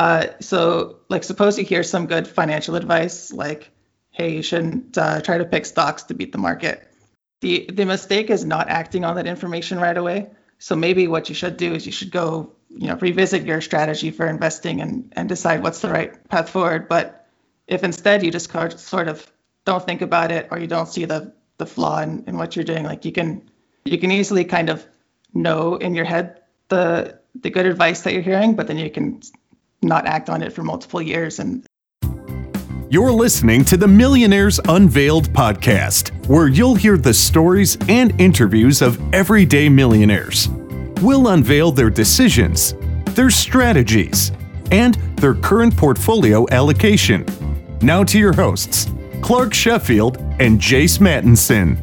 Uh, so, like, suppose you hear some good financial advice, like, "Hey, you shouldn't uh, try to pick stocks to beat the market." The the mistake is not acting on that information right away. So maybe what you should do is you should go, you know, revisit your strategy for investing and and decide what's the right path forward. But if instead you just sort of don't think about it or you don't see the the flaw in, in what you're doing, like you can you can easily kind of know in your head the the good advice that you're hearing, but then you can not act on it for multiple years and you're listening to the Millionaires Unveiled podcast, where you'll hear the stories and interviews of everyday millionaires. We'll unveil their decisions, their strategies, and their current portfolio allocation. Now to your hosts, Clark Sheffield and Jace Mattinson.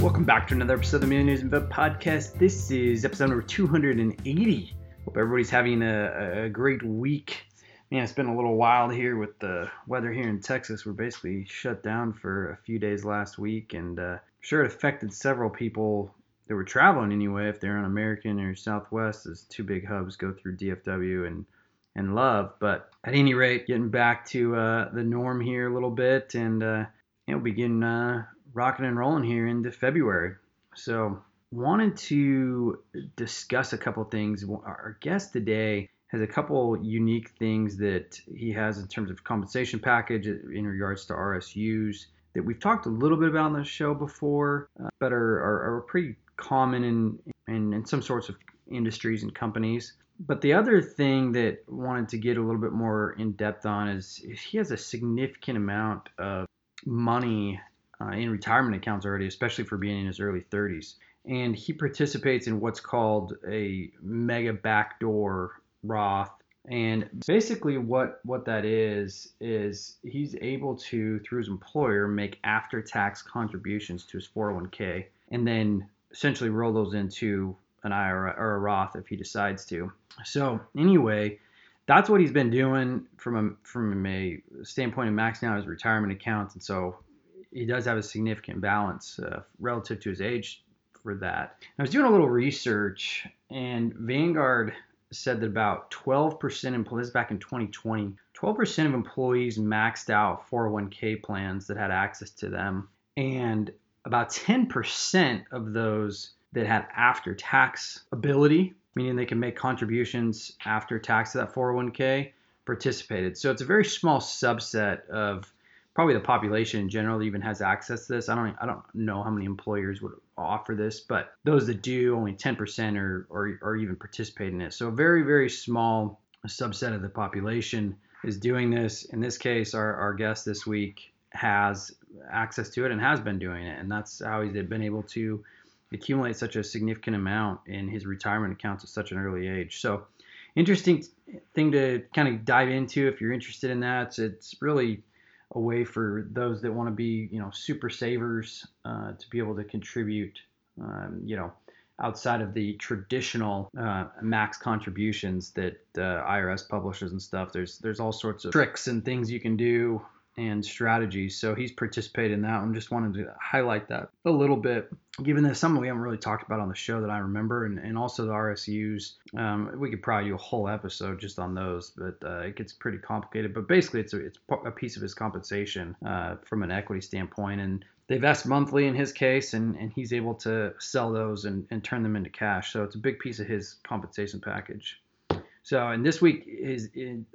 Welcome back to another episode of the Millionaires Unveiled podcast. This is episode number 280. Hope everybody's having a, a great week yeah, it's been a little wild here with the weather here in Texas. We're basically shut down for a few days last week, and uh, sure it affected several people that were traveling anyway. If they're on American or Southwest, as two big hubs go through DFW and and Love. But at any rate, getting back to uh, the norm here a little bit, and uh, you know, begin uh, rocking and rolling here into February. So wanted to discuss a couple things. Our guest today has a couple unique things that he has in terms of compensation package in regards to RSUs that we've talked a little bit about on the show before, uh, but are, are, are, pretty common in, in, in some sorts of industries and companies. But the other thing that wanted to get a little bit more in depth on is, is he has a significant amount of money uh, in retirement accounts already, especially for being in his early 30s. And he participates in what's called a mega backdoor Roth. And basically, what what that is is he's able to through his employer make after tax contributions to his 401k, and then essentially roll those into an IRA or a Roth if he decides to. So anyway, that's what he's been doing from a from a standpoint of maxing out his retirement accounts, and so he does have a significant balance uh, relative to his age for that. I was doing a little research, and Vanguard said that about 12% employees, back in 2020, 12% of employees maxed out 401k plans that had access to them. And about 10% of those that had after tax ability, meaning they can make contributions after tax to that 401k, participated. So it's a very small subset of probably the population in general even has access to this. I don't I don't know how many employers would offer this, but those that do, only 10% are or, or even participate in it. So a very very small subset of the population is doing this. In this case, our, our guest this week has access to it and has been doing it, and that's how he's been able to accumulate such a significant amount in his retirement accounts at such an early age. So interesting thing to kind of dive into if you're interested in that. It's really a way for those that want to be, you know, super savers uh, to be able to contribute, um, you know, outside of the traditional uh, max contributions that uh, IRS publishes and stuff. There's there's all sorts of tricks and things you can do and strategies. So he's participated in that and just wanted to highlight that a little bit, given that some of we haven't really talked about on the show that I remember, and, and also the RSUs. Um, we could probably do a whole episode just on those, but uh, it gets pretty complicated. But basically, it's a, it's a piece of his compensation uh, from an equity standpoint, and they vest monthly in his case, and, and he's able to sell those and, and turn them into cash. So it's a big piece of his compensation package. So, and this week, is.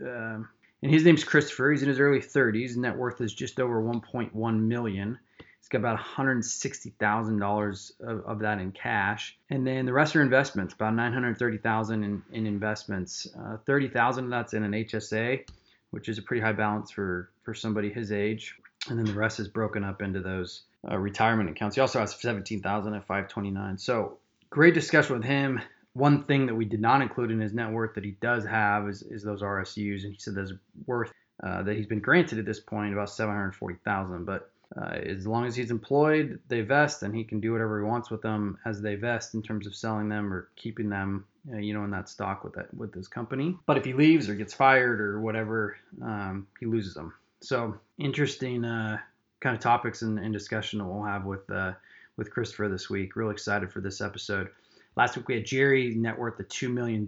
uh, and his name's Christopher. He's in his early 30s. Net worth is just over 1.1 million. He's got about $160,000 of, of that in cash, and then the rest are investments. About 930,000 in, in investments. Uh, 30,000 of that's in an HSA, which is a pretty high balance for for somebody his age. And then the rest is broken up into those uh, retirement accounts. He also has 17,000 at 529. So great discussion with him one thing that we did not include in his net worth that he does have is, is those RSUs, and he said there's worth uh, that he's been granted at this point about 740,000. But uh, as long as he's employed, they vest, and he can do whatever he wants with them as they vest in terms of selling them or keeping them, you know, in that stock with that with this company. But if he leaves or gets fired or whatever, um, he loses them. So interesting uh, kind of topics and, and, discussion that we'll have with uh, with Christopher this week. Real excited for this episode. Last week we had Jerry, net worth of $2 million.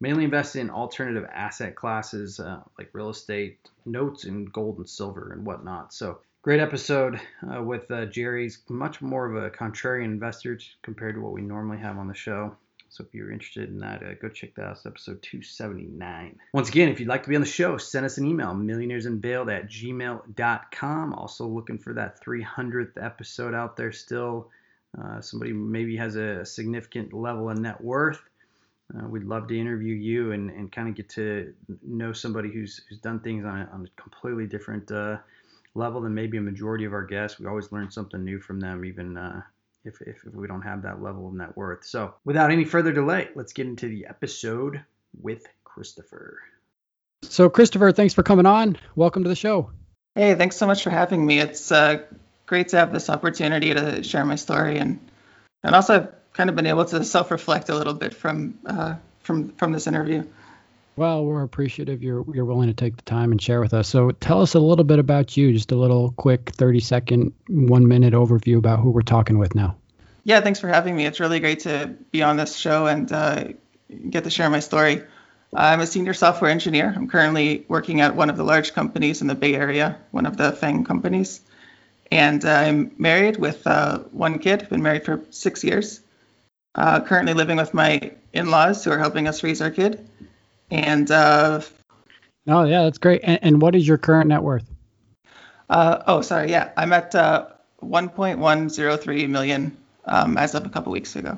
mainly invested in alternative asset classes uh, like real estate, notes, and gold and silver and whatnot. So great episode uh, with uh, Jerry's much more of a contrarian investor compared to what we normally have on the show. So if you're interested in that, uh, go check that out. It's episode 279. Once again, if you'd like to be on the show, send us an email, millionairesunveiled at gmail.com. Also looking for that 300th episode out there still. Uh, somebody maybe has a significant level of net worth. Uh, we'd love to interview you and, and kind of get to know somebody who's, who's done things on a, on a completely different uh, level than maybe a majority of our guests. We always learn something new from them, even uh, if, if, if we don't have that level of net worth. So, without any further delay, let's get into the episode with Christopher. So, Christopher, thanks for coming on. Welcome to the show. Hey, thanks so much for having me. It's uh, great to have this opportunity to share my story and and also I've kind of been able to self-reflect a little bit from uh, from from this interview. Well, we're appreciative you're you're willing to take the time and share with us. So tell us a little bit about you, just a little quick 30 second, one minute overview about who we're talking with now. Yeah, thanks for having me. It's really great to be on this show and uh, get to share my story. I'm a senior software engineer. I'm currently working at one of the large companies in the Bay Area, one of the FANG companies. And I'm married with uh, one kid, been married for six years. Uh, currently living with my in laws who are helping us raise our kid. And uh, oh yeah, that's great. And, and, what is your current net worth? Uh, oh, sorry. Yeah, I'm at uh, 1.103 million um, as of a couple weeks ago.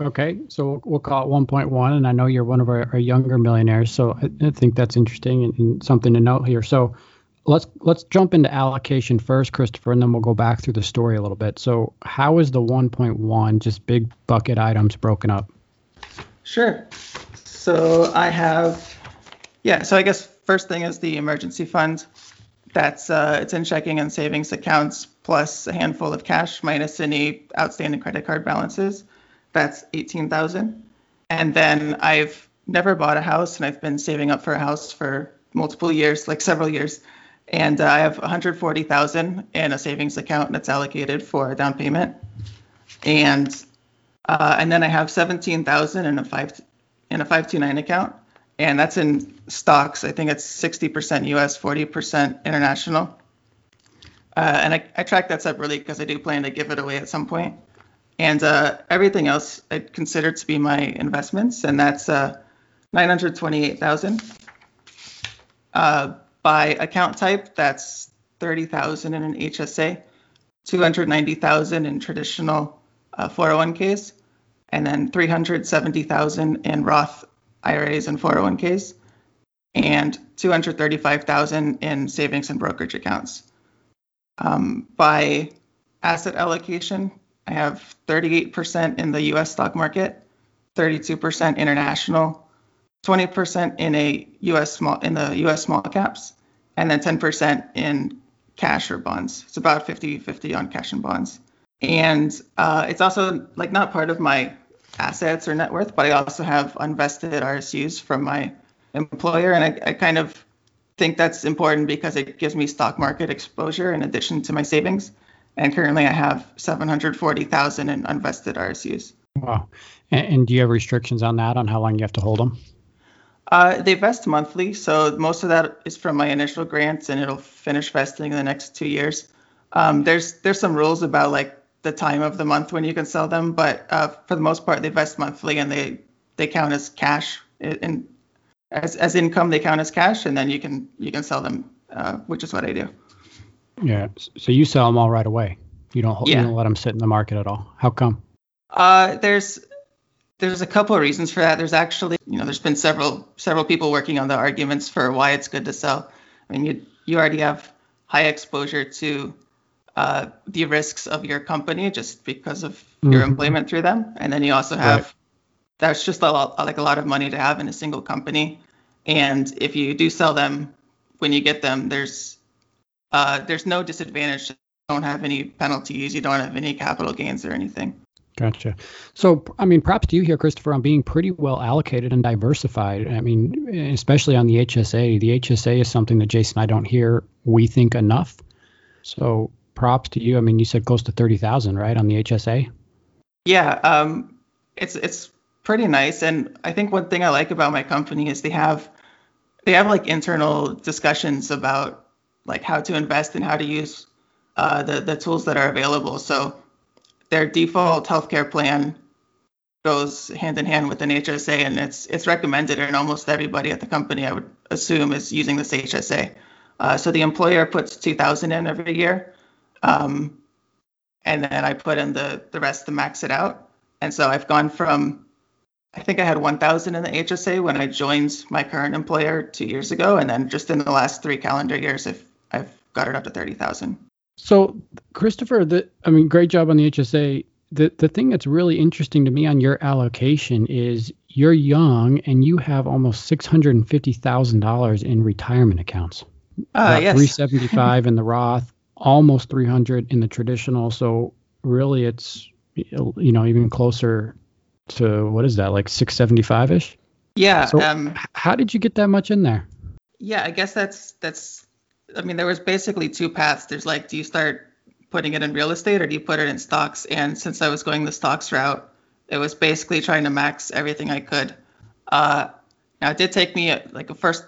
Okay, so we'll call it 1.1, and I know you're one of our, our younger millionaires, so I, I think that's interesting and, and, something to note here. So let's let's jump into allocation first, Christopher, and then we'll go back through the story a little bit. So how is the 1.1 just big bucket items broken up? Sure. So I have, yeah. So I guess first thing is the emergency fund. That's uh, it's in checking and savings accounts plus a handful of cash minus any outstanding credit card balances. That's eighteen thousand. And then I've never bought a house, and I've been saving up for a house for multiple years, like several years. And uh, I have 140,000 in a savings account that's allocated for a down payment. And uh, and then I have 17,000 in a five in a 529 account, and that's in stocks. I think it's 60% US, 40% international. Uh, and I, I track that separately because I do plan to give it away at some point. And uh, everything else I consider to be my investments, and that's uh, 928,000. By account type, that's 30,000 in an HSA, 290,000 in traditional 401ks, uh, and then 370,000 in Roth IRAs and 401ks, and 235,000 in savings and brokerage accounts. Um, by asset allocation, I have 38% in the U.S. stock market, 32% international, 20% in a U.S. small in the U.S. small caps, and then 10% in cash or bonds. It's about 50-50 on cash and bonds. And uh, it's also like not part of my assets or net worth, but I also have unvested RSUs from my employer, and I, I kind of think that's important because it gives me stock market exposure in addition to my savings. And currently, I have 740,000 in unvested RSUs. Wow. And, and, do you have restrictions on that, on how long you have to hold them? Uh, they vest monthly, so most of that is from my initial grants, and it'll finish vesting in the next two years. Um, there's there's some rules about like the time of the month when you can sell them, but uh, for the most part, they vest monthly and they they count as cash and as as income. They count as cash, and then you can you can sell them, uh, which is what I do. Yeah. So you sell them all right away. You don't yeah. you don't let them sit in the market at all. How come? Uh, there's there's a couple of reasons for that. There's actually you know there's been several several people working on the arguments for why it's good to sell. I mean you you already have high exposure to uh, the risks of your company just because of mm-hmm. your employment through them. And then you also have right. that's just a lot, like a lot of money to have in a single company. And if you do sell them when you get them, there's uh, there's no disadvantage. You don't have any penalties. You don't have any capital gains or anything. Gotcha. So, I mean, props to you here, Christopher, on being pretty well allocated and diversified. I mean, especially on the HSA. The HSA is something that Jason and I don't hear we think enough. So, props to you. I mean, you said close to thirty thousand, right, on the HSA? Yeah, um, it's it's pretty nice. And I think one thing I like about my company is they have they have like internal discussions about like how to invest and how to use uh, the the tools that are available. So their default healthcare plan goes hand in hand with an HSA, and it's it's recommended, and almost everybody at the company, I would assume, is using this HSA. Uh, so the employer puts 2,000 in every year, um, and then I put in the the rest to max it out. And so I've gone from I think I had 1,000 in the HSA when I joined my current employer two years ago, and then just in the last three calendar years, I've I've got it up to 30,000. So, Christopher, the I mean, great job on the HSA. The the thing that's really interesting to me on your allocation is you're young and you have almost six hundred and fifty thousand dollars in retirement accounts. Uh, yes. Three seventy five in the Roth, almost three hundred in the traditional. So really, it's you know even closer to what is that like six seventy five ish. Yeah. So um, how did you get that much in there? Yeah, I guess that's that's. I mean, there was basically two paths. There's like, do you start putting it in real estate or do you put it in stocks? And since I was going the stocks route, it was basically trying to max everything I could. Uh, now it did take me like a first.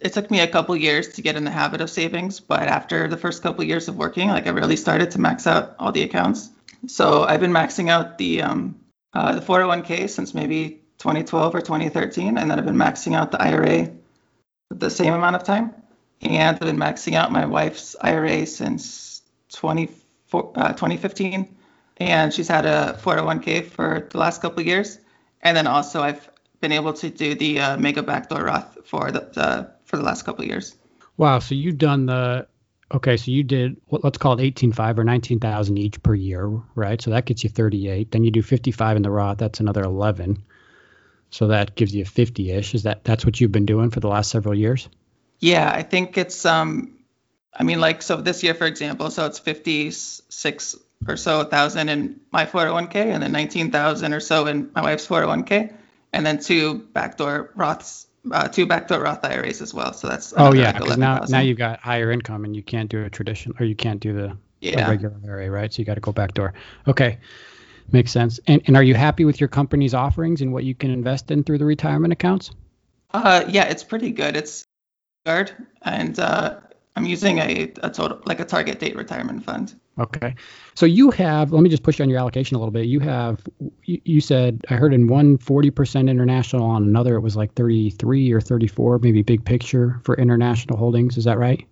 It took me a couple years to get in the habit of savings, but after the first couple years of working, like I really started to max out all the accounts. So I've been maxing out the um, uh, the 401k since maybe 2012 or 2013, and then I've been maxing out the IRA the same amount of time. And I've been maxing out my wife's IRA since 20, uh, 2015. And she's had a 401k for the last couple of years. And then also I've been able to do the uh, mega backdoor Roth for the, for the last couple of years. Wow. So you've done the okay. So you did let's call it 18.5 or 19,000 each per year, right? So that gets you 38. Then you do 55 in the Roth. That's another 11. So that gives you 50-ish. Is that that's what you've been doing for the last several years? Yeah, I think it's um I mean like so this year for example, so it's 56 or so thousand in my 401k and then 19,000 or so in my wife's 401k and then two backdoor Roths uh, two backdoor Roth IRAs as well. So that's oh yeah, because now now you've got higher income and you can't do a tradition or you can't do the yeah. regular IRA, right? So you got to go backdoor. Okay, makes sense. And and are you happy with your company's offerings and what you can invest in through the retirement accounts? Uh, yeah, it's pretty good. It's guard and uh, I'm using a, a total like a target date retirement fund. Okay. So you have, let me just push you on your allocation a little bit. You have, you, you said, I heard in one 40% international, on another it was like 33 or 34, maybe big picture for international holdings. Is that right?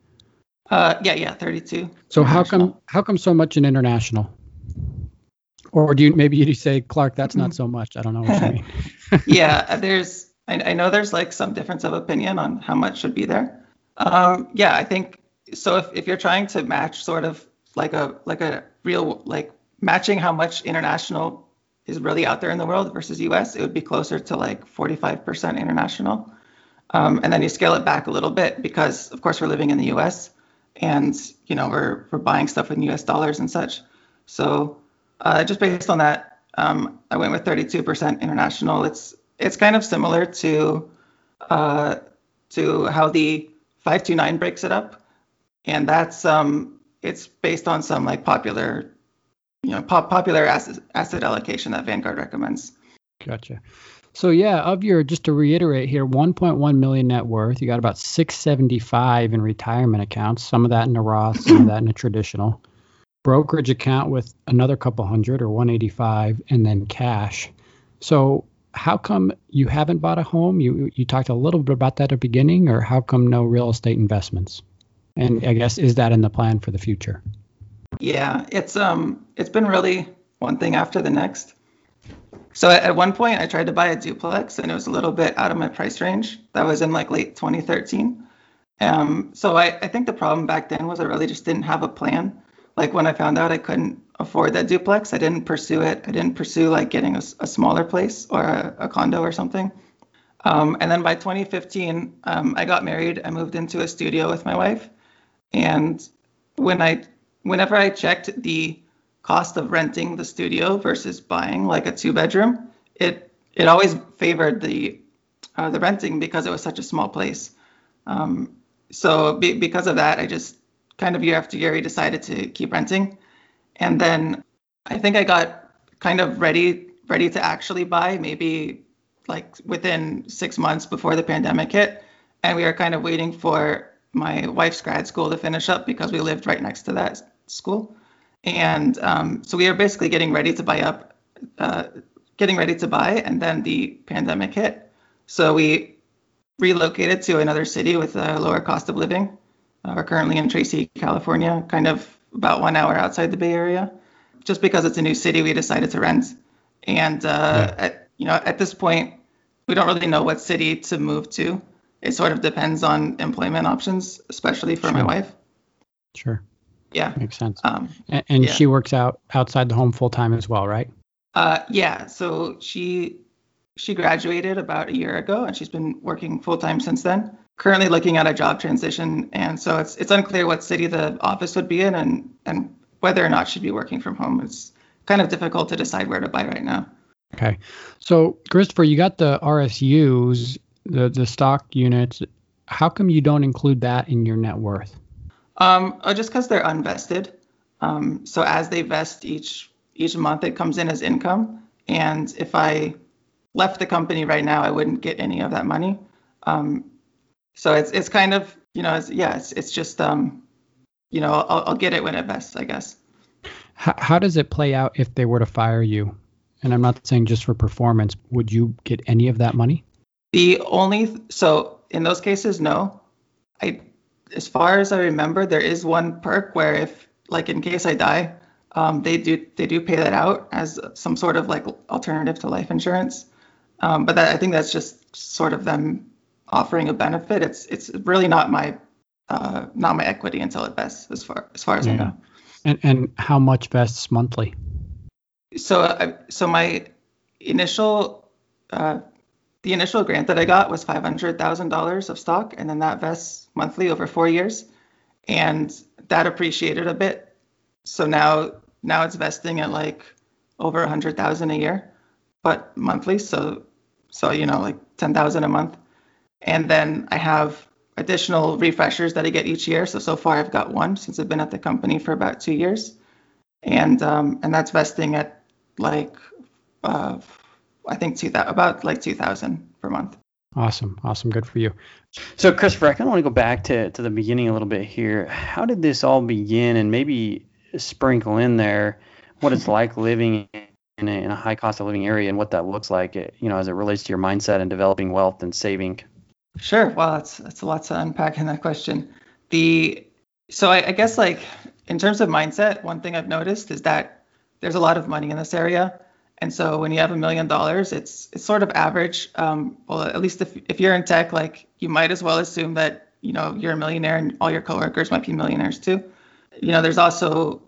Uh, yeah, yeah, 32. So how come, how come so much in international? Or do you, maybe you say, Clark, that's not so much. I don't know what you mean. yeah, there's, I, I know there's like some difference of opinion on how much should be there. Um, yeah, I think so. If, if you're trying to match sort of like a like a real like matching how much international is really out there in the world versus US, it would be closer to like 45% international. Um, and then you scale it back a little bit because of course we're living in the US and you know we're we're buying stuff in US dollars and such. So uh, just based on that, um, I went with 32% international. It's it's kind of similar to uh, to how the 529 breaks it up, and that's um, it's based on some like popular, you know, pop, popular asset, asset allocation that Vanguard recommends. Gotcha. So yeah, of your just to reiterate here, 1.1 million net worth. You got about 675 in retirement accounts. Some of that in a Roth, some of that in a traditional brokerage account with another couple hundred or 185, and then cash. So how come you haven't bought a home? You you talked a little bit about that at the beginning, or how come no real estate investments? And I guess is that in the plan for the future? Yeah, it's um it's been really one thing after the next. So at one point I tried to buy a duplex and it was a little bit out of my price range. That was in like late 2013. Um, so I, I think the problem back then was I really just didn't have a plan. Like when I found out I couldn't afford that duplex, I didn't pursue it. I didn't pursue like getting a, a smaller place or a, a condo or something. Um, and then by 2015, um, I got married. I moved into a studio with my wife, and when I, whenever I checked the cost of renting the studio versus buying like a two bedroom, it it always favored the uh, the renting because it was such a small place. Um, so be, because of that, I just kind of year after year, I decided to keep renting. And then I think I got kind of ready ready to actually buy maybe like within six months before the pandemic hit. And we were kind of waiting for my wife's grad school to finish up because we lived right next to that school. And um, so we were basically getting ready to buy up, uh, getting ready to buy, and then the pandemic hit. So we relocated to another city with a lower cost of living. Uh, we're currently in Tracy, California, kind of about one hour outside the Bay Area. Just because it's a new city, we decided to rent. And uh, yeah. at, you know, at this point, we don't really know what city to move to. It sort of depends on employment options, especially for sure. my wife. Sure. Yeah. Makes sense. Um, and, and yeah. she works out outside the home full time as well, right? Uh, yeah. So she she graduated about a year ago, and she's been working full time since then. Currently looking at a job transition, and so it's it's unclear what city the office would be in, and and whether or not she'd be working from home. It's kind of difficult to decide where to buy right now. Okay. So, Christopher, you got the RSUs, the, the stock units. How come you don't include that in your net worth? Um, oh, just because they're unvested. Um, so as they vest each each month, it comes in as income. And if I left the company right now, I wouldn't get any of that money. Um, so it's it's kind of you know it's, yeah it's it's just um, you know I'll, I'll get it when it best I guess. How, how does it play out if they were to fire you? And I'm not saying just for performance. Would you get any of that money? The only so in those cases, no. I, as far as I remember, there is one perk where if like in case I die, um, they do they do pay that out as some sort of like alternative to life insurance. Um, but that, I think that's just sort of them offering a benefit. It's it's really not my uh, not my equity until it vests, as far as far as yeah. I know. And and how much vests monthly? So uh, so my initial uh, the initial grant that I got was five hundred thousand dollars of stock, and then that vests monthly over four years, and that appreciated a bit. So now now it's vesting at like over a hundred thousand a year, but monthly. So so you know like ten thousand a month, and then I have additional refreshers that I get each year. So so far I've got one since I've been at the company for about two years, and um, and that's vesting at like uh, I think two thousand about like two thousand per month. Awesome, awesome, good for you. So Christopher, I kind of want to go back to to the beginning a little bit here. How did this all begin, and maybe sprinkle in there what it's like living in a, in a high cost of living area and what that looks like, you know, as it relates to your mindset and developing wealth and saving. Sure. Well, that's that's a lot to unpack in that question. The so I, I guess like in terms of mindset, one thing I've noticed is that there's a lot of money in this area. And so when you have a million dollars, it's it's sort of average. Um, well, at least if if you're in tech, like you might as well assume that you know you're a millionaire and all your coworkers might be millionaires too. You know, there's also,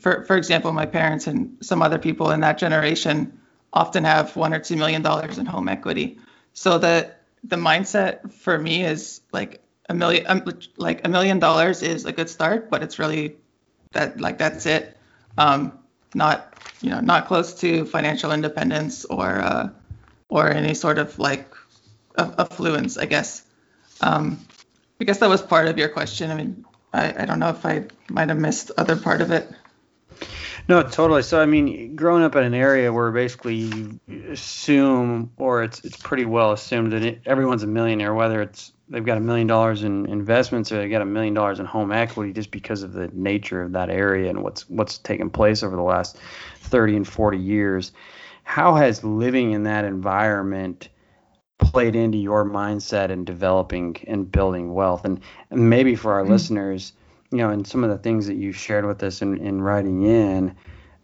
for for example, my parents and some other people in that generation often have one or two million dollars in home equity. So the the mindset for me is like a million, um, like a million dollars is a good start, but it's really that like that's it. Um, not you know not close to financial independence or uh, or any sort of like affluence, I guess. Um, I guess that was part of your question. I mean, I, I don't know if I might have missed other part of it. No, totally. So I mean, growing up in an area where basically you assume, or it's it's pretty well assumed that it, everyone's a millionaire, whether it's they've got a million dollars in investments or they got a million dollars in home equity, just because of the nature of that area and what's what's taken place over the last 30 and 40 years. How has living in that environment played into your mindset and developing and building wealth? And, and maybe for our mm-hmm. listeners you know, and some of the things that you shared with us in, in writing in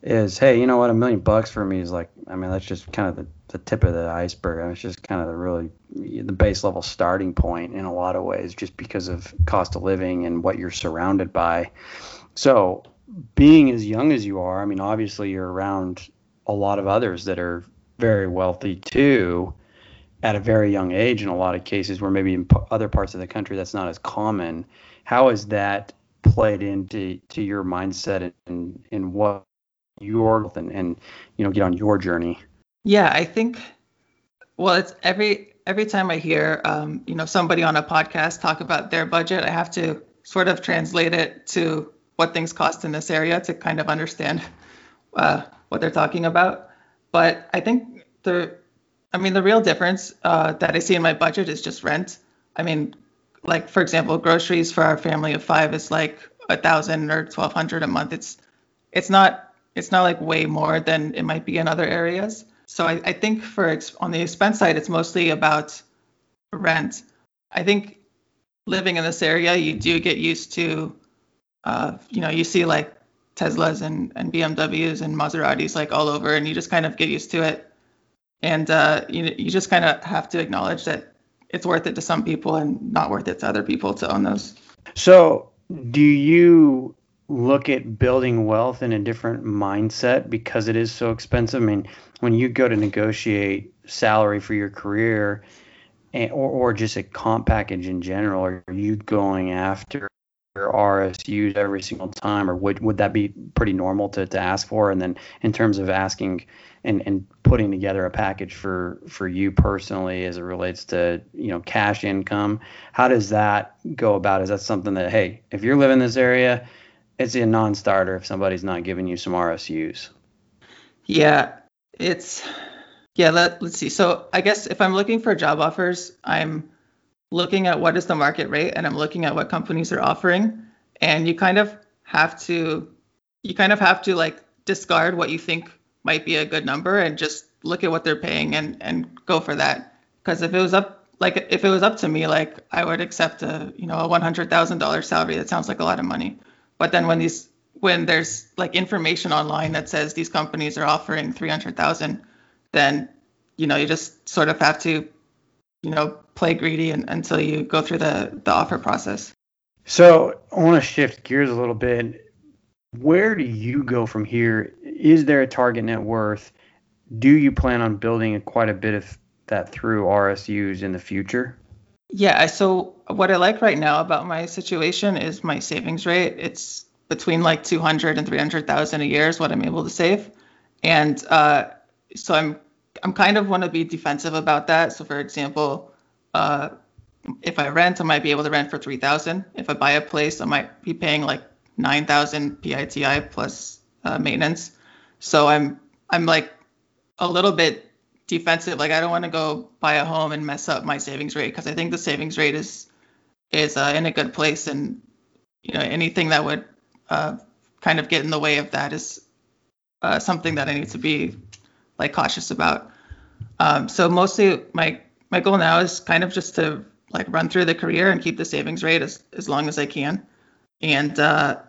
is, hey, you know what, a million bucks for me is like, I mean, that's just kind of the, the tip of the iceberg. I mean, it's just kind of the really the base level starting point in a lot of ways, just because of cost of living and what you're surrounded by. So, being as young as you are, I mean, obviously you're around a lot of others that are very wealthy too at a very young age in a lot of cases where maybe in other parts of the country that's not as common. How is that played into to your mindset and and what your and, and you know get on your journey yeah i think well it's every every time i hear um, you know somebody on a podcast talk about their budget i have to sort of translate it to what things cost in this area to kind of understand uh, what they're talking about But I think the, I mean, the real difference uh, that I see in my budget is just rent. I mean, like for example, groceries for our family of five is like a thousand or twelve hundred a month. It's, it's not, it's not like way more than it might be in other areas. So I, I think for ex- on the expense side, it's mostly about rent. I think living in this area, you do get used to, uh, you know, you see like Teslas and, and BMWs and Maseratis like all over, and you just kind of get used to it. And uh, you you just kind of have to acknowledge that it's worth it to some people and not worth it to other people to own those. So, do you look at building wealth in a different mindset because it is so expensive? I mean, when you go to negotiate salary for your career, and, or, or just a comp package in general, are you going after RSUs every single time, or would would that be pretty normal to, to ask for? And then in terms of asking and, and putting together a package for for you personally as it relates to you know cash income, how does that go about? Is that something that hey, if you're living in this area, it's a non-starter if somebody's not giving you some RSUs? Yeah, it's yeah. Let let's see. So I guess if I'm looking for job offers, I'm looking at what is the market rate and I'm looking at what companies are offering. And you kind of have to you kind of have to like discard what you think might be a good number and just look at what they're paying and and go for that. Because if it was up like if it was up to me like I would accept a you know a $100,000 salary that sounds like a lot of money. But then when these when there's like information online that says these companies are offering 300,000 then you know you just sort of have to you know play greedy and, until you go through the the offer process. So I want to shift gears a little bit. Where do you go from here? Is there a target net worth? Do you plan on building quite a bit of that through RSUs in the future? Yeah. So what I like right now about my situation is my savings rate. It's between like 200 and 300,000 a year is what I'm able to save, and uh, so I'm I'm kind of want to be defensive about that. So for example, uh, if I rent, I might be able to rent for three thousand. If I buy a place, I might be paying like nine thousand PITI plus uh, maintenance. So I'm I'm like a little bit defensive. Like I don't want to go buy a home and mess up my savings rate because I think the savings rate is is uh, in a good place, and you know anything that would uh, kind of get in the way of that is uh, something that I need to be like cautious about. Um, so mostly my my goal now is kind of just to like run through the career and keep the savings rate as, as long as I can. And uh,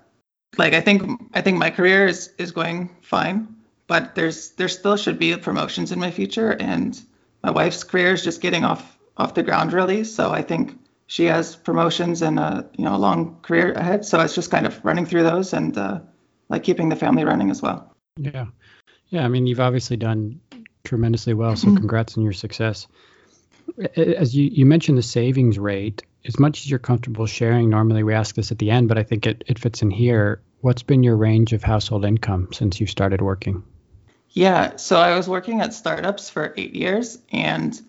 like I think I think my career is is going fine, but there's there still should be promotions in my future, and my wife's career is just getting off off the ground really. So I think she has promotions and a you know a long career ahead. So it's just kind of running through those and uh, like keeping the family running as well. Yeah, yeah. I mean, you've obviously done tremendously well. So congrats on your success as you, you mentioned the savings rate, as much as you're comfortable sharing, normally we ask this at the end, but I think it, it fits in here. What's been your range of household income since you started working? Yeah, so I was working at startups for eight years, and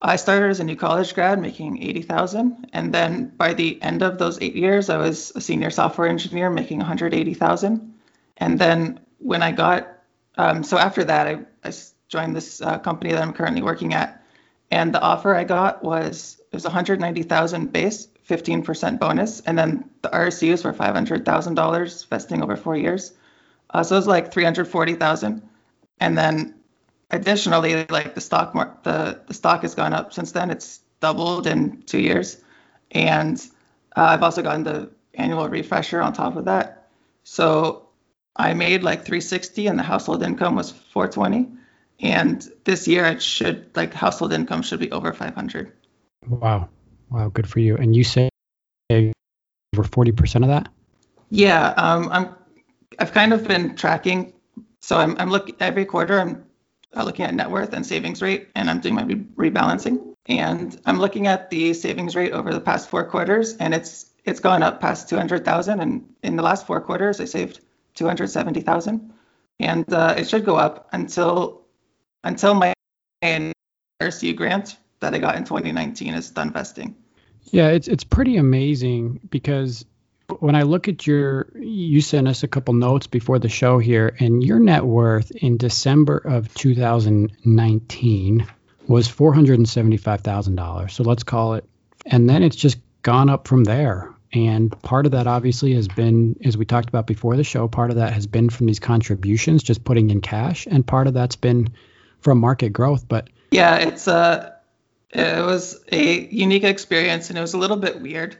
I started as a new college grad making 80,000, and then by the end of those eight years, I was a senior software engineer making 180,000, and then when I got, um, so after that, I, I joined this uh, company that I'm currently working at, and the offer I got was it was 190,000 base, 15% bonus, and then the RSUs were $500,000 vesting over four years. Uh, so it was like 340,000, and then additionally, like the stock the the stock has gone up since then. It's doubled in two years, and uh, I've also gotten the annual refresher on top of that. So I made like 360, and the household income was 420 and this year it should like household income should be over 500 wow. Wow good for you. And you say over 40% of that? Yeah um, i'm i've kind of been tracking. So i'm, I'm looking every quarter i'm uh, looking at net worth and savings rate and i'm doing my re- rebalancing. And i'm looking at the savings rate over the past four quarters and it's it's gone up past 200000 and in the last four quarters i saved 270000 and uh, it should go up until until my RSU grant that I got in 2019 is done vesting. Yeah, it's it's pretty amazing because when I look at your, you sent us a couple notes before the show here, and your net worth in December of 2019 was $475,000. So let's call it, and then it's just gone up from there. And part of that obviously has been, as we talked about before the show, part of that has been from these contributions, just putting in cash, and part of that's been from market growth. But yeah, it's a, it was a unique experience, and it was a little bit weird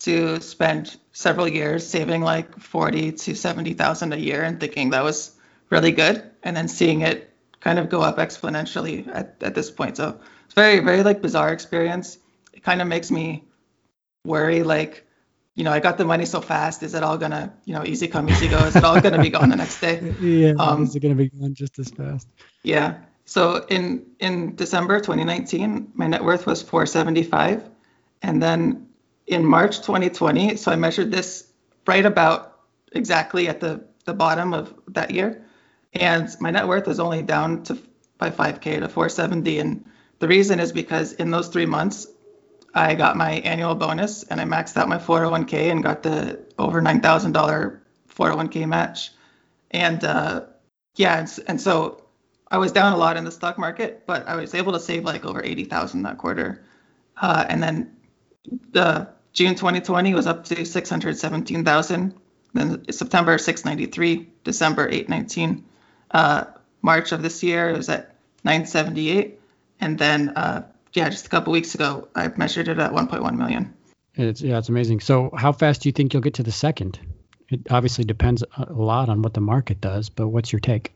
to spend several years saving like forty to seventy thousand a year and thinking that was really good, and then seeing it kind of go up exponentially at, at this point. So it's very very like bizarre experience. It kind of makes me worry like you know, I got the money so fast. Is it all gonna, you know, easy come, easy go? Is it all gonna be gone the next day? Yeah. Um, is it gonna be gone just as fast? Yeah. So in in December 2019, my net worth was 475, and then in March 2020, so I measured this right about exactly at the the bottom of that year, and my net worth is only down to by 5k to 470, and the reason is because in those three months, I got my annual bonus and I maxed out my 401k and got the over $9,000 401k match, and uh, yeah, and, and so I was down a lot in the stock market, but I was able to save like over 80,000 that quarter. Uh, and then the June 2020 was up to 617,000. Then September 693, December 819. Uh, March of this year it was at 978, and then uh, yeah, just a couple weeks ago I measured it at 1.1 million. It's yeah, it's amazing. So how fast do you think you'll get to the second? It obviously depends a lot on what the market does, but what's your take?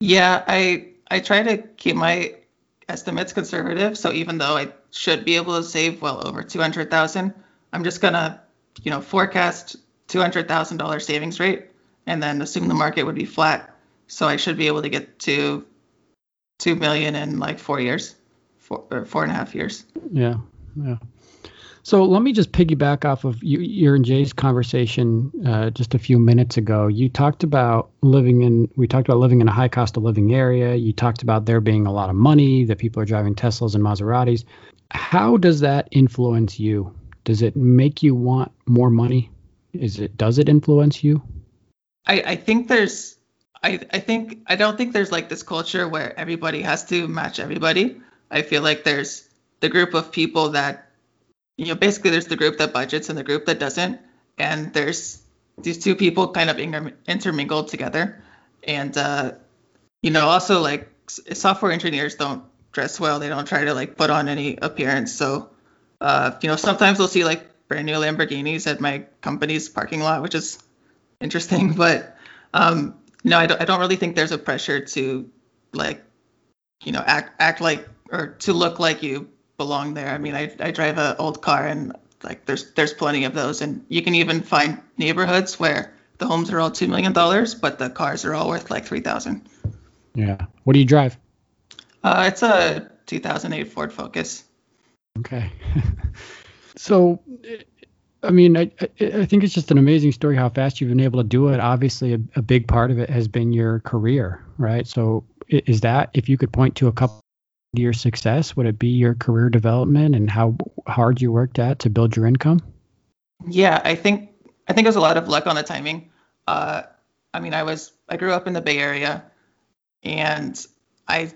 Yeah, I I try to keep my estimates conservative. So even though I should be able to save well over 200,000, I'm just gonna, you know, forecast $200,000 savings rate and then assume the market would be flat. So I should be able to get to two million in like four years, four or four and a half years. Yeah, yeah. So let me just piggyback off of you, your and Jay's conversation uh, just a few minutes ago. You talked about living in, we talked about living in a high cost of living area. You talked about there being a lot of money, that people are driving Teslas and Maseratis. How does that influence you? Does it make you want more money? Is it, does it influence you? I, I think there's, I, I think, I don't think there's like this culture where everybody has to match everybody. I feel like there's the group of people that you know, basically there's the group that budgets and the group that doesn't, and there's these two people kind of intermingled together, and uh, you know, also like software engineers don't dress well. They don't try to like put on any appearance. So, uh, you know, sometimes we'll see like brand new Lamborghinis at my company's parking lot, which is interesting. But um, no, I don't, I don't really think there's a pressure to like, you know, act act like or to look like you belong there. I mean, I, I drive an old car and like there's there's plenty of those, and you can even find neighborhoods where the homes are all two million dollars, but the cars are all worth like three thousand. Yeah. What do you drive? Uh, it's a 2008 Ford Focus. Okay. so, I mean, I, I think it's just an amazing story how fast you've been able to do it. Obviously, a, a big part of it has been your career, right? So, is that if you could point to a couple your success? Would it be your career development and how hard you worked at to build your income? Yeah, I think I think it was a lot of luck on the timing. Uh, I mean, I was I grew up in the Bay Area, and I,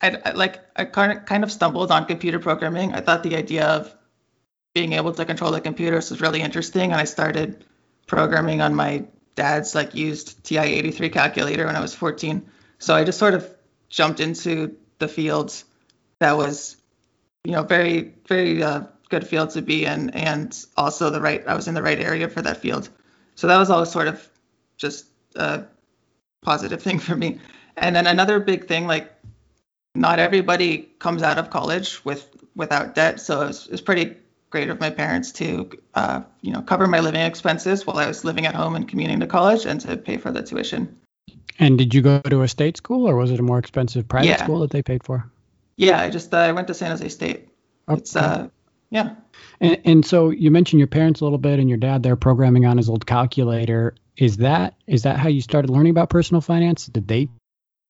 I, I like I kind of kind of stumbled on computer programming. I thought the idea of being able to control the computers was really interesting, and I started programming on my dad's like used TI-83 calculator when I was 14. So I just sort of jumped into the fields. That was you know very very uh, good field to be in and also the right i was in the right area for that field. So that was all sort of just a positive thing for me. And then another big thing like not everybody comes out of college with without debt. So it was, it was pretty great of my parents to uh, you know cover my living expenses while i was living at home and commuting to college and to pay for the tuition and did you go to a state school or was it a more expensive private yeah. school that they paid for? Yeah, I just uh, I went to San Jose State. Okay. It's uh yeah. And, and so you mentioned your parents a little bit and your dad there programming on his old calculator. Is that is that how you started learning about personal finance? Did they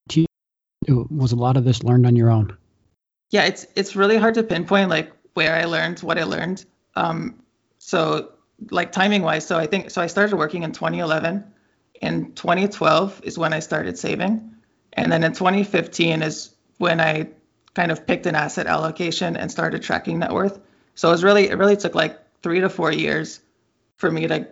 teach was a lot of this learned on your own? Yeah, it's it's really hard to pinpoint like where I learned what I learned. Um so like timing wise, so I think so I started working in 2011. In 2012 is when I started saving, and then in 2015 is when I kind of picked an asset allocation and started tracking net worth. So it was really it really took like three to four years for me to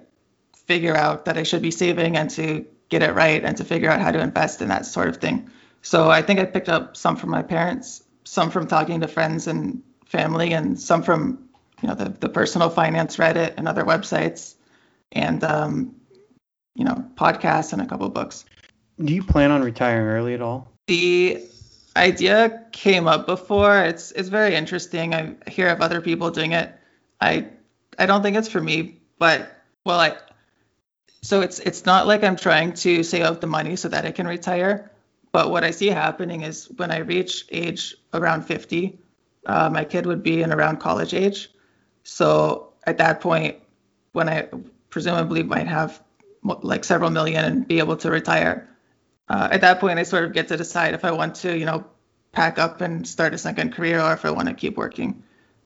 figure out that I should be saving and to get it right and to figure out how to invest in that sort of thing. So I think I picked up some from my parents, some from talking to friends and family, and some from you know the, the personal finance Reddit and other websites, and um, you know podcasts and a couple books. Do you plan on retiring early at all? The idea came up before. It's it's very interesting. I hear of other people doing it. I I don't think it's for me, but well, I so it's it's not like I'm trying to save up the money so that I can retire. But what I see happening is when I reach age around 50, uh, my kid would be in around college age. So at that point, when I presumably might have like several million and be able to retire, uh, at that point I sort of get to decide if I want to, you know, pack up and start a second career or if I want to keep working.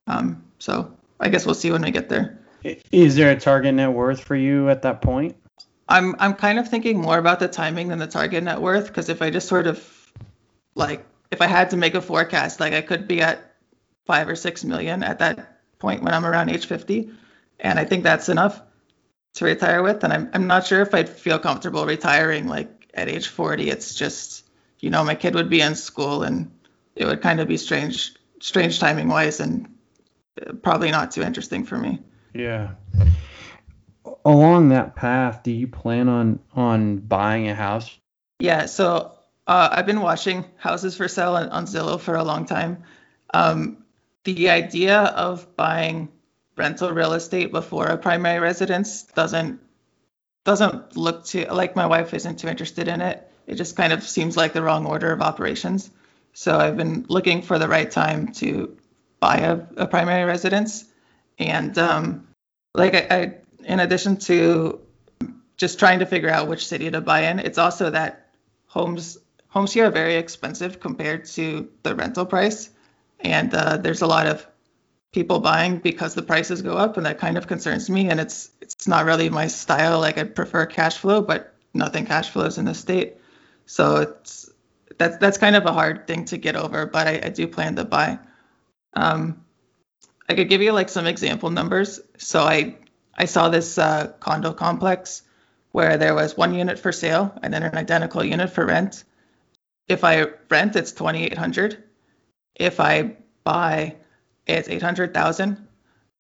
Um, so I guess we'll see when we get there. Is there a target net worth for you at that point? I'm I'm kind of thinking more about the timing than the target net worth because if I just sort of like if I had to make a forecast, like I could be at five or six million at that point when I'm around age 50, and I think that's enough to retire with. And I'm I'm not sure if I'd feel comfortable retiring like at age 40. It's just you know my kid would be in school and it would kind of be strange strange timing wise and probably not too interesting for me. Yeah. Along that path, do you plan on on buying a house? Yeah, so uh, I've been watching houses for sale on, on Zillow for a long time. Um, the idea of buying rental real estate before a primary residence doesn't doesn't look too like my wife isn't too interested in it. It just kind of seems like the wrong order of operations. So I've been looking for the right time to buy a, a primary residence. And um, like I, I, in addition to just trying to figure out which city to buy in, it's also that homes homes here are very expensive compared to the rental price, and uh, there's a lot of people buying because the prices go up, and that kind of concerns me. And it's it's not really my style. Like I prefer cash flow, but nothing cash flows in the state, so it's that's that's kind of a hard thing to get over. But I, I do plan to buy. Um, I could give you like some example numbers. So I I saw this uh, condo complex where there was one unit for sale and then an identical unit for rent. If I rent, it's 2,800. If I buy, it's 800,000.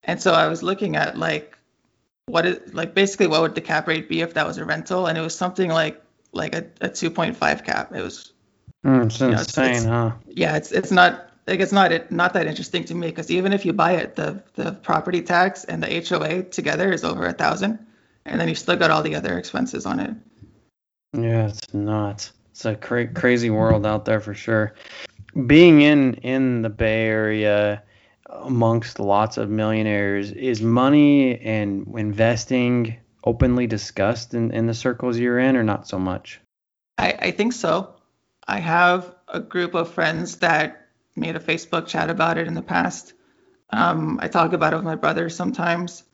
And so I was looking at like what is like basically what would the cap rate be if that was a rental, and it was something like like a, a 2.5 cap. It was. Mm, it's insane, know, it's, it's, huh? Yeah, it's it's not like it's not not that interesting to me because even if you buy it, the the property tax and the HOA together is over a thousand, and then you still got all the other expenses on it. Yeah, it's not. It's a cra- crazy world out there for sure. Being in in the Bay Area amongst lots of millionaires, is money and investing openly discussed in, in the circles you're in, or not so much? I, I think so. I have a group of friends that made a Facebook chat about it in the past. Um, I talk about it with my brother sometimes.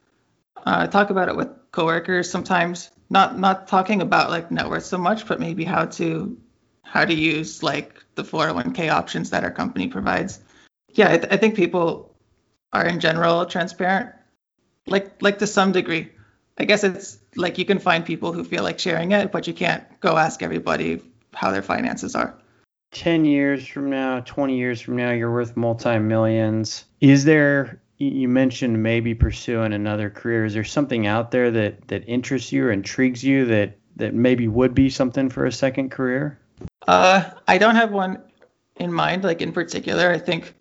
Uh, I talk about it with coworkers sometimes. Not not talking about like net worth so much, but maybe how to how to use like the 401k options that our company provides. Yeah, I, th- I think people are in general transparent, like like to some degree. I guess it's like you can find people who feel like sharing it, but you can't go ask everybody how their finances are. 10 years from now, 20 years from now, you're worth multi millions. Is there, you mentioned maybe pursuing another career. Is there something out there that, that interests you or intrigues you that, that maybe would be something for a second career? Uh, I don't have one in mind, like in particular. I think,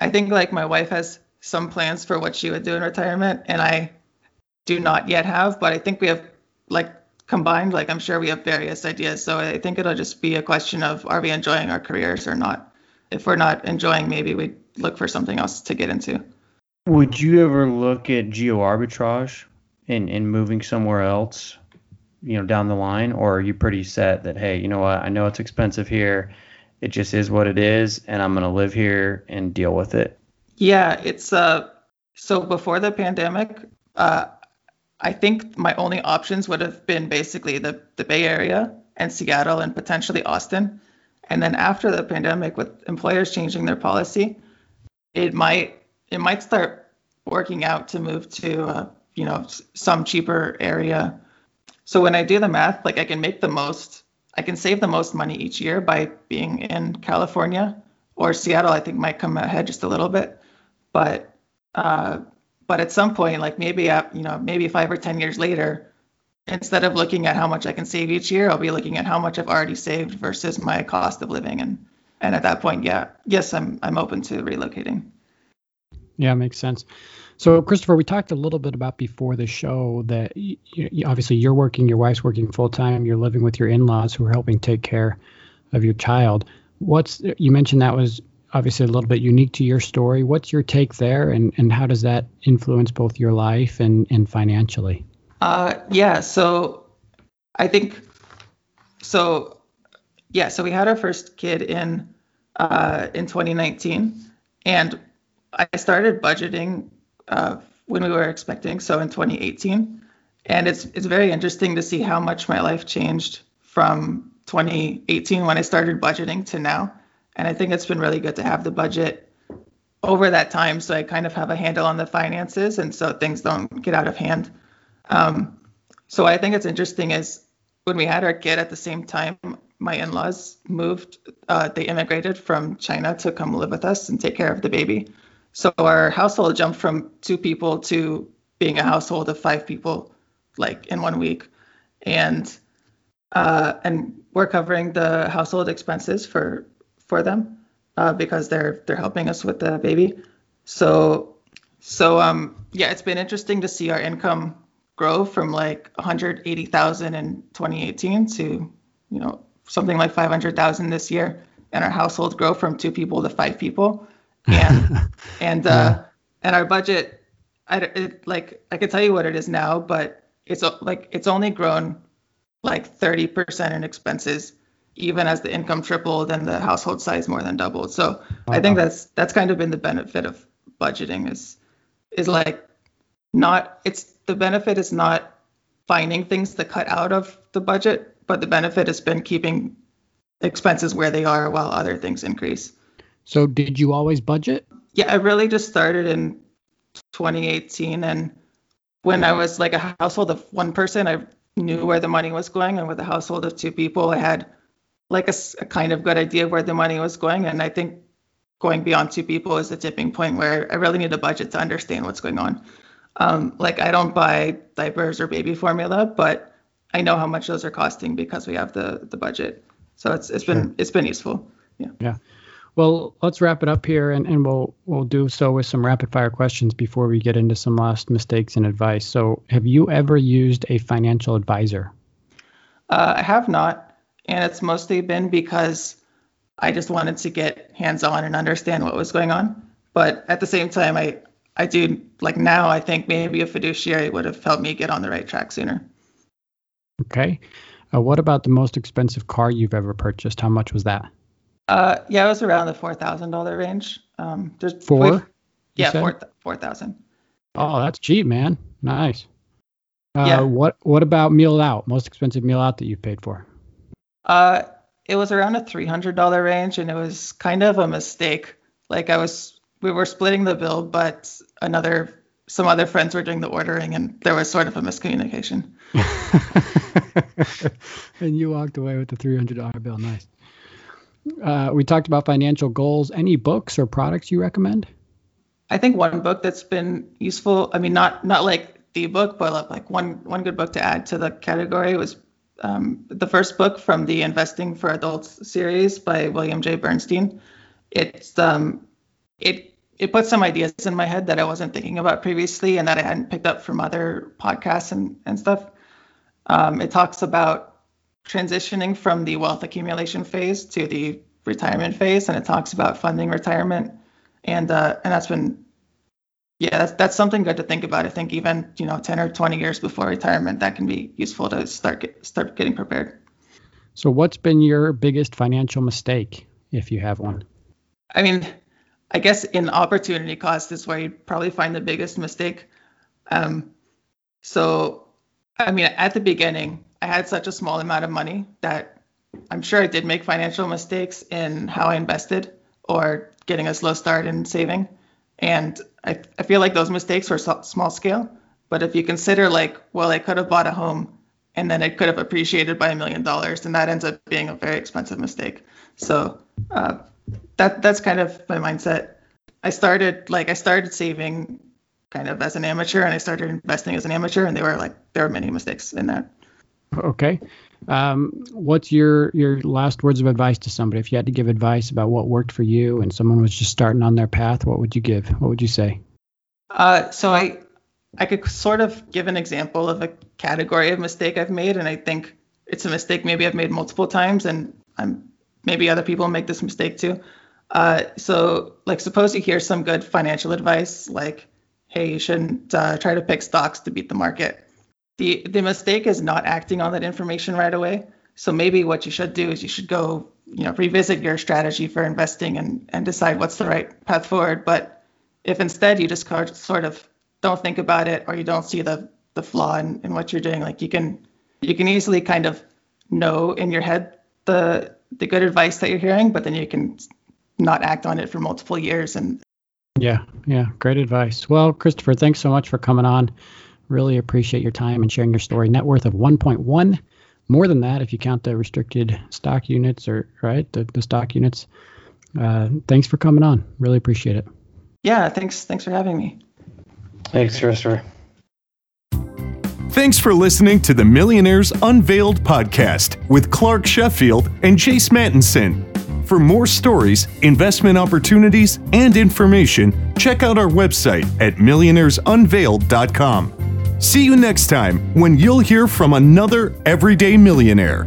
I think like my wife has some plans for what she would do in retirement, and I do not yet have, but I think we have like combined, like I'm sure we have various ideas. So I think it'll just be a question of are we enjoying our careers or not? If we're not enjoying, maybe we look for something else to get into. Would you ever look at geo arbitrage and, and moving somewhere else, you know, down the line, or are you pretty set that hey, you know what, I know it's expensive here, it just is what it is, and I'm gonna live here and deal with it? Yeah, it's uh so before the pandemic, uh I think my only options would have been basically the, the Bay Area and Seattle and potentially Austin. And then after the pandemic, with employers changing their policy, it might it might start working out to move to uh, you know some cheaper area. So when I do the math, like I can make the most, I can save the most money each year by being in California or Seattle. I think might come ahead just a little bit, but uh, but at some point, like maybe at, you know maybe five or ten years later, instead of looking at how much I can save each year, I'll be looking at how much I've already saved versus my cost of living and and at that point, yeah, yes, I'm I'm open to relocating. Yeah, makes sense. So, Kristopher, we talked a little bit about before the show that you, you, obviously you're working, your wife's working full time, you're living with your in-laws who are helping take care of your child. What's you mentioned that was obviously a little bit unique to your story. What's your take there, and and how does that influence both your life and and financially? Uh, yeah. So, I think so. Yeah. So we had our first kid in uh, in 2019, and I started budgeting uh, when we were expecting, so in 2018, and it's it's very interesting to see how much my life changed from 2018 when I started budgeting to now, and I think it's been really good to have the budget over that time, so I kind of have a handle on the finances, and so things don't get out of hand. Um, so I think it's interesting is when we had our kid at the same time, my in-laws moved. Uh, they immigrated from China to come live with us and take care of the baby. So our household jumped from two people to being a household of five people, like in one week, and uh, and we're covering the household expenses for for them uh, because they're they're helping us with the baby. So so um yeah, it's been interesting to see our income grow from like 180,000 in 2018 to you know something like 500,000 this year, and our household grow from two people to five people and and uh, and our budget, I it, like I could tell you what it is now, but it's like it's only grown like 30% in expenses, even as the income tripled and the household size more than doubled. So. I think that's that's kind of been the benefit of budgeting is is like not it's the benefit is not finding things to cut out of the budget, but the benefit has been keeping expenses where they are while other things increase. So did you always budget? Yeah, I really just started in 2018 and when I was like a household of one person, I knew where the money was going and with a household of two people, I had like a, a kind of good idea where the money was going and I think going beyond two people is the tipping point where I really need a budget to understand what's going on. Um, like I don't buy diapers or baby formula, but I know how much those are costing because we have the the budget. So it's it's been it's been useful. Yeah. Yeah. Well, let's wrap it up here, and, and we'll we'll do so with some rapid fire questions before we get into some last mistakes and advice. So, have you ever used a financial advisor? Uh, I have not, and it's mostly been because I just wanted to get hands on and understand what was going on. But at the same time, I I do like now. I think maybe a fiduciary would have helped me get on the right track sooner. Okay. Uh, what about the most expensive car you've ever purchased? How much was that? Uh, yeah, it was around the four thousand dollar range. Um, just four. Yeah, four four thousand. Oh, that's cheap, man. Nice. Uh, yeah. What What about meal out? Most expensive meal out that you've paid for? Uh, it was around a three hundred dollar range, and it was kind of a mistake. Like I was, we were splitting the bill, but another, some other friends were doing the ordering, and there was sort of a miscommunication. and you walked away with the three hundred dollar bill. Nice. Uh, we talked about financial goals. Any books or products you recommend? I think one book that's been useful. I mean, not not like the book, but like one one good book to add to the category was um, the first book from the Investing for Adults series by William J. Bernstein. It's um, it it puts some ideas in my head that I wasn't thinking about previously and that I hadn't picked up from other podcasts and and stuff. Um, it talks about transitioning from the wealth accumulation phase to the retirement phase, and it talks about funding retirement, and uh, and that's been yeah, that's that's something good to think about. I think even you know 10 or 20 years before retirement, that can be useful to start get, start getting prepared. So, what's been your biggest financial mistake, if you have one? I mean, I guess in opportunity cost is where you probably find the biggest mistake. Um, So, I mean, at the beginning, I had such a small amount of money that I'm sure I did make financial mistakes in how I invested or getting a slow start in saving. And I, I feel like those mistakes were small scale. But if you consider, like, well, I could have bought a home and then it could have appreciated by a million dollars, and that ends up being a very expensive mistake. So uh, that that's kind of my mindset. I started like I started saving kind of as an amateur, and I started investing as an amateur, and there were like there were many mistakes in that. Okay. Um, what's your your last words of advice to somebody? If you had to give advice about what worked for you, and someone was just starting on their path, what would you give? What would you say? Uh, so I I could sort of give an example of a category of mistake I've made, and I think it's a mistake maybe I've made multiple times, and I'm maybe other people make this mistake too. Uh, so like suppose you hear some good financial advice like, hey, you shouldn't uh, try to pick stocks to beat the market. The the mistake is not acting on that information right away. So maybe what you should do is you should go, you know, revisit your strategy for investing and and decide what's the right path forward. But if instead you just sort of don't think about it or you don't see the the flaw in, in what you're doing like you can you can easily kind of know in your head the the good advice that you're hearing but then you can not act on it for multiple years and yeah yeah great advice well kristopher thanks so much for coming on really appreciate your time and sharing your story net worth of 1.1 more than that if you count the restricted stock units or right the, the stock units uh, thanks for coming on really appreciate it yeah thanks thanks for having me Thanks, Kristopher. Thanks for listening to the Millionaires Unveiled podcast with Clark Sheffield and Chase Mattinson. For more stories, investment opportunities, and information, check out our website at millionairesunveiled.com. See you next time when you'll hear from another everyday millionaire.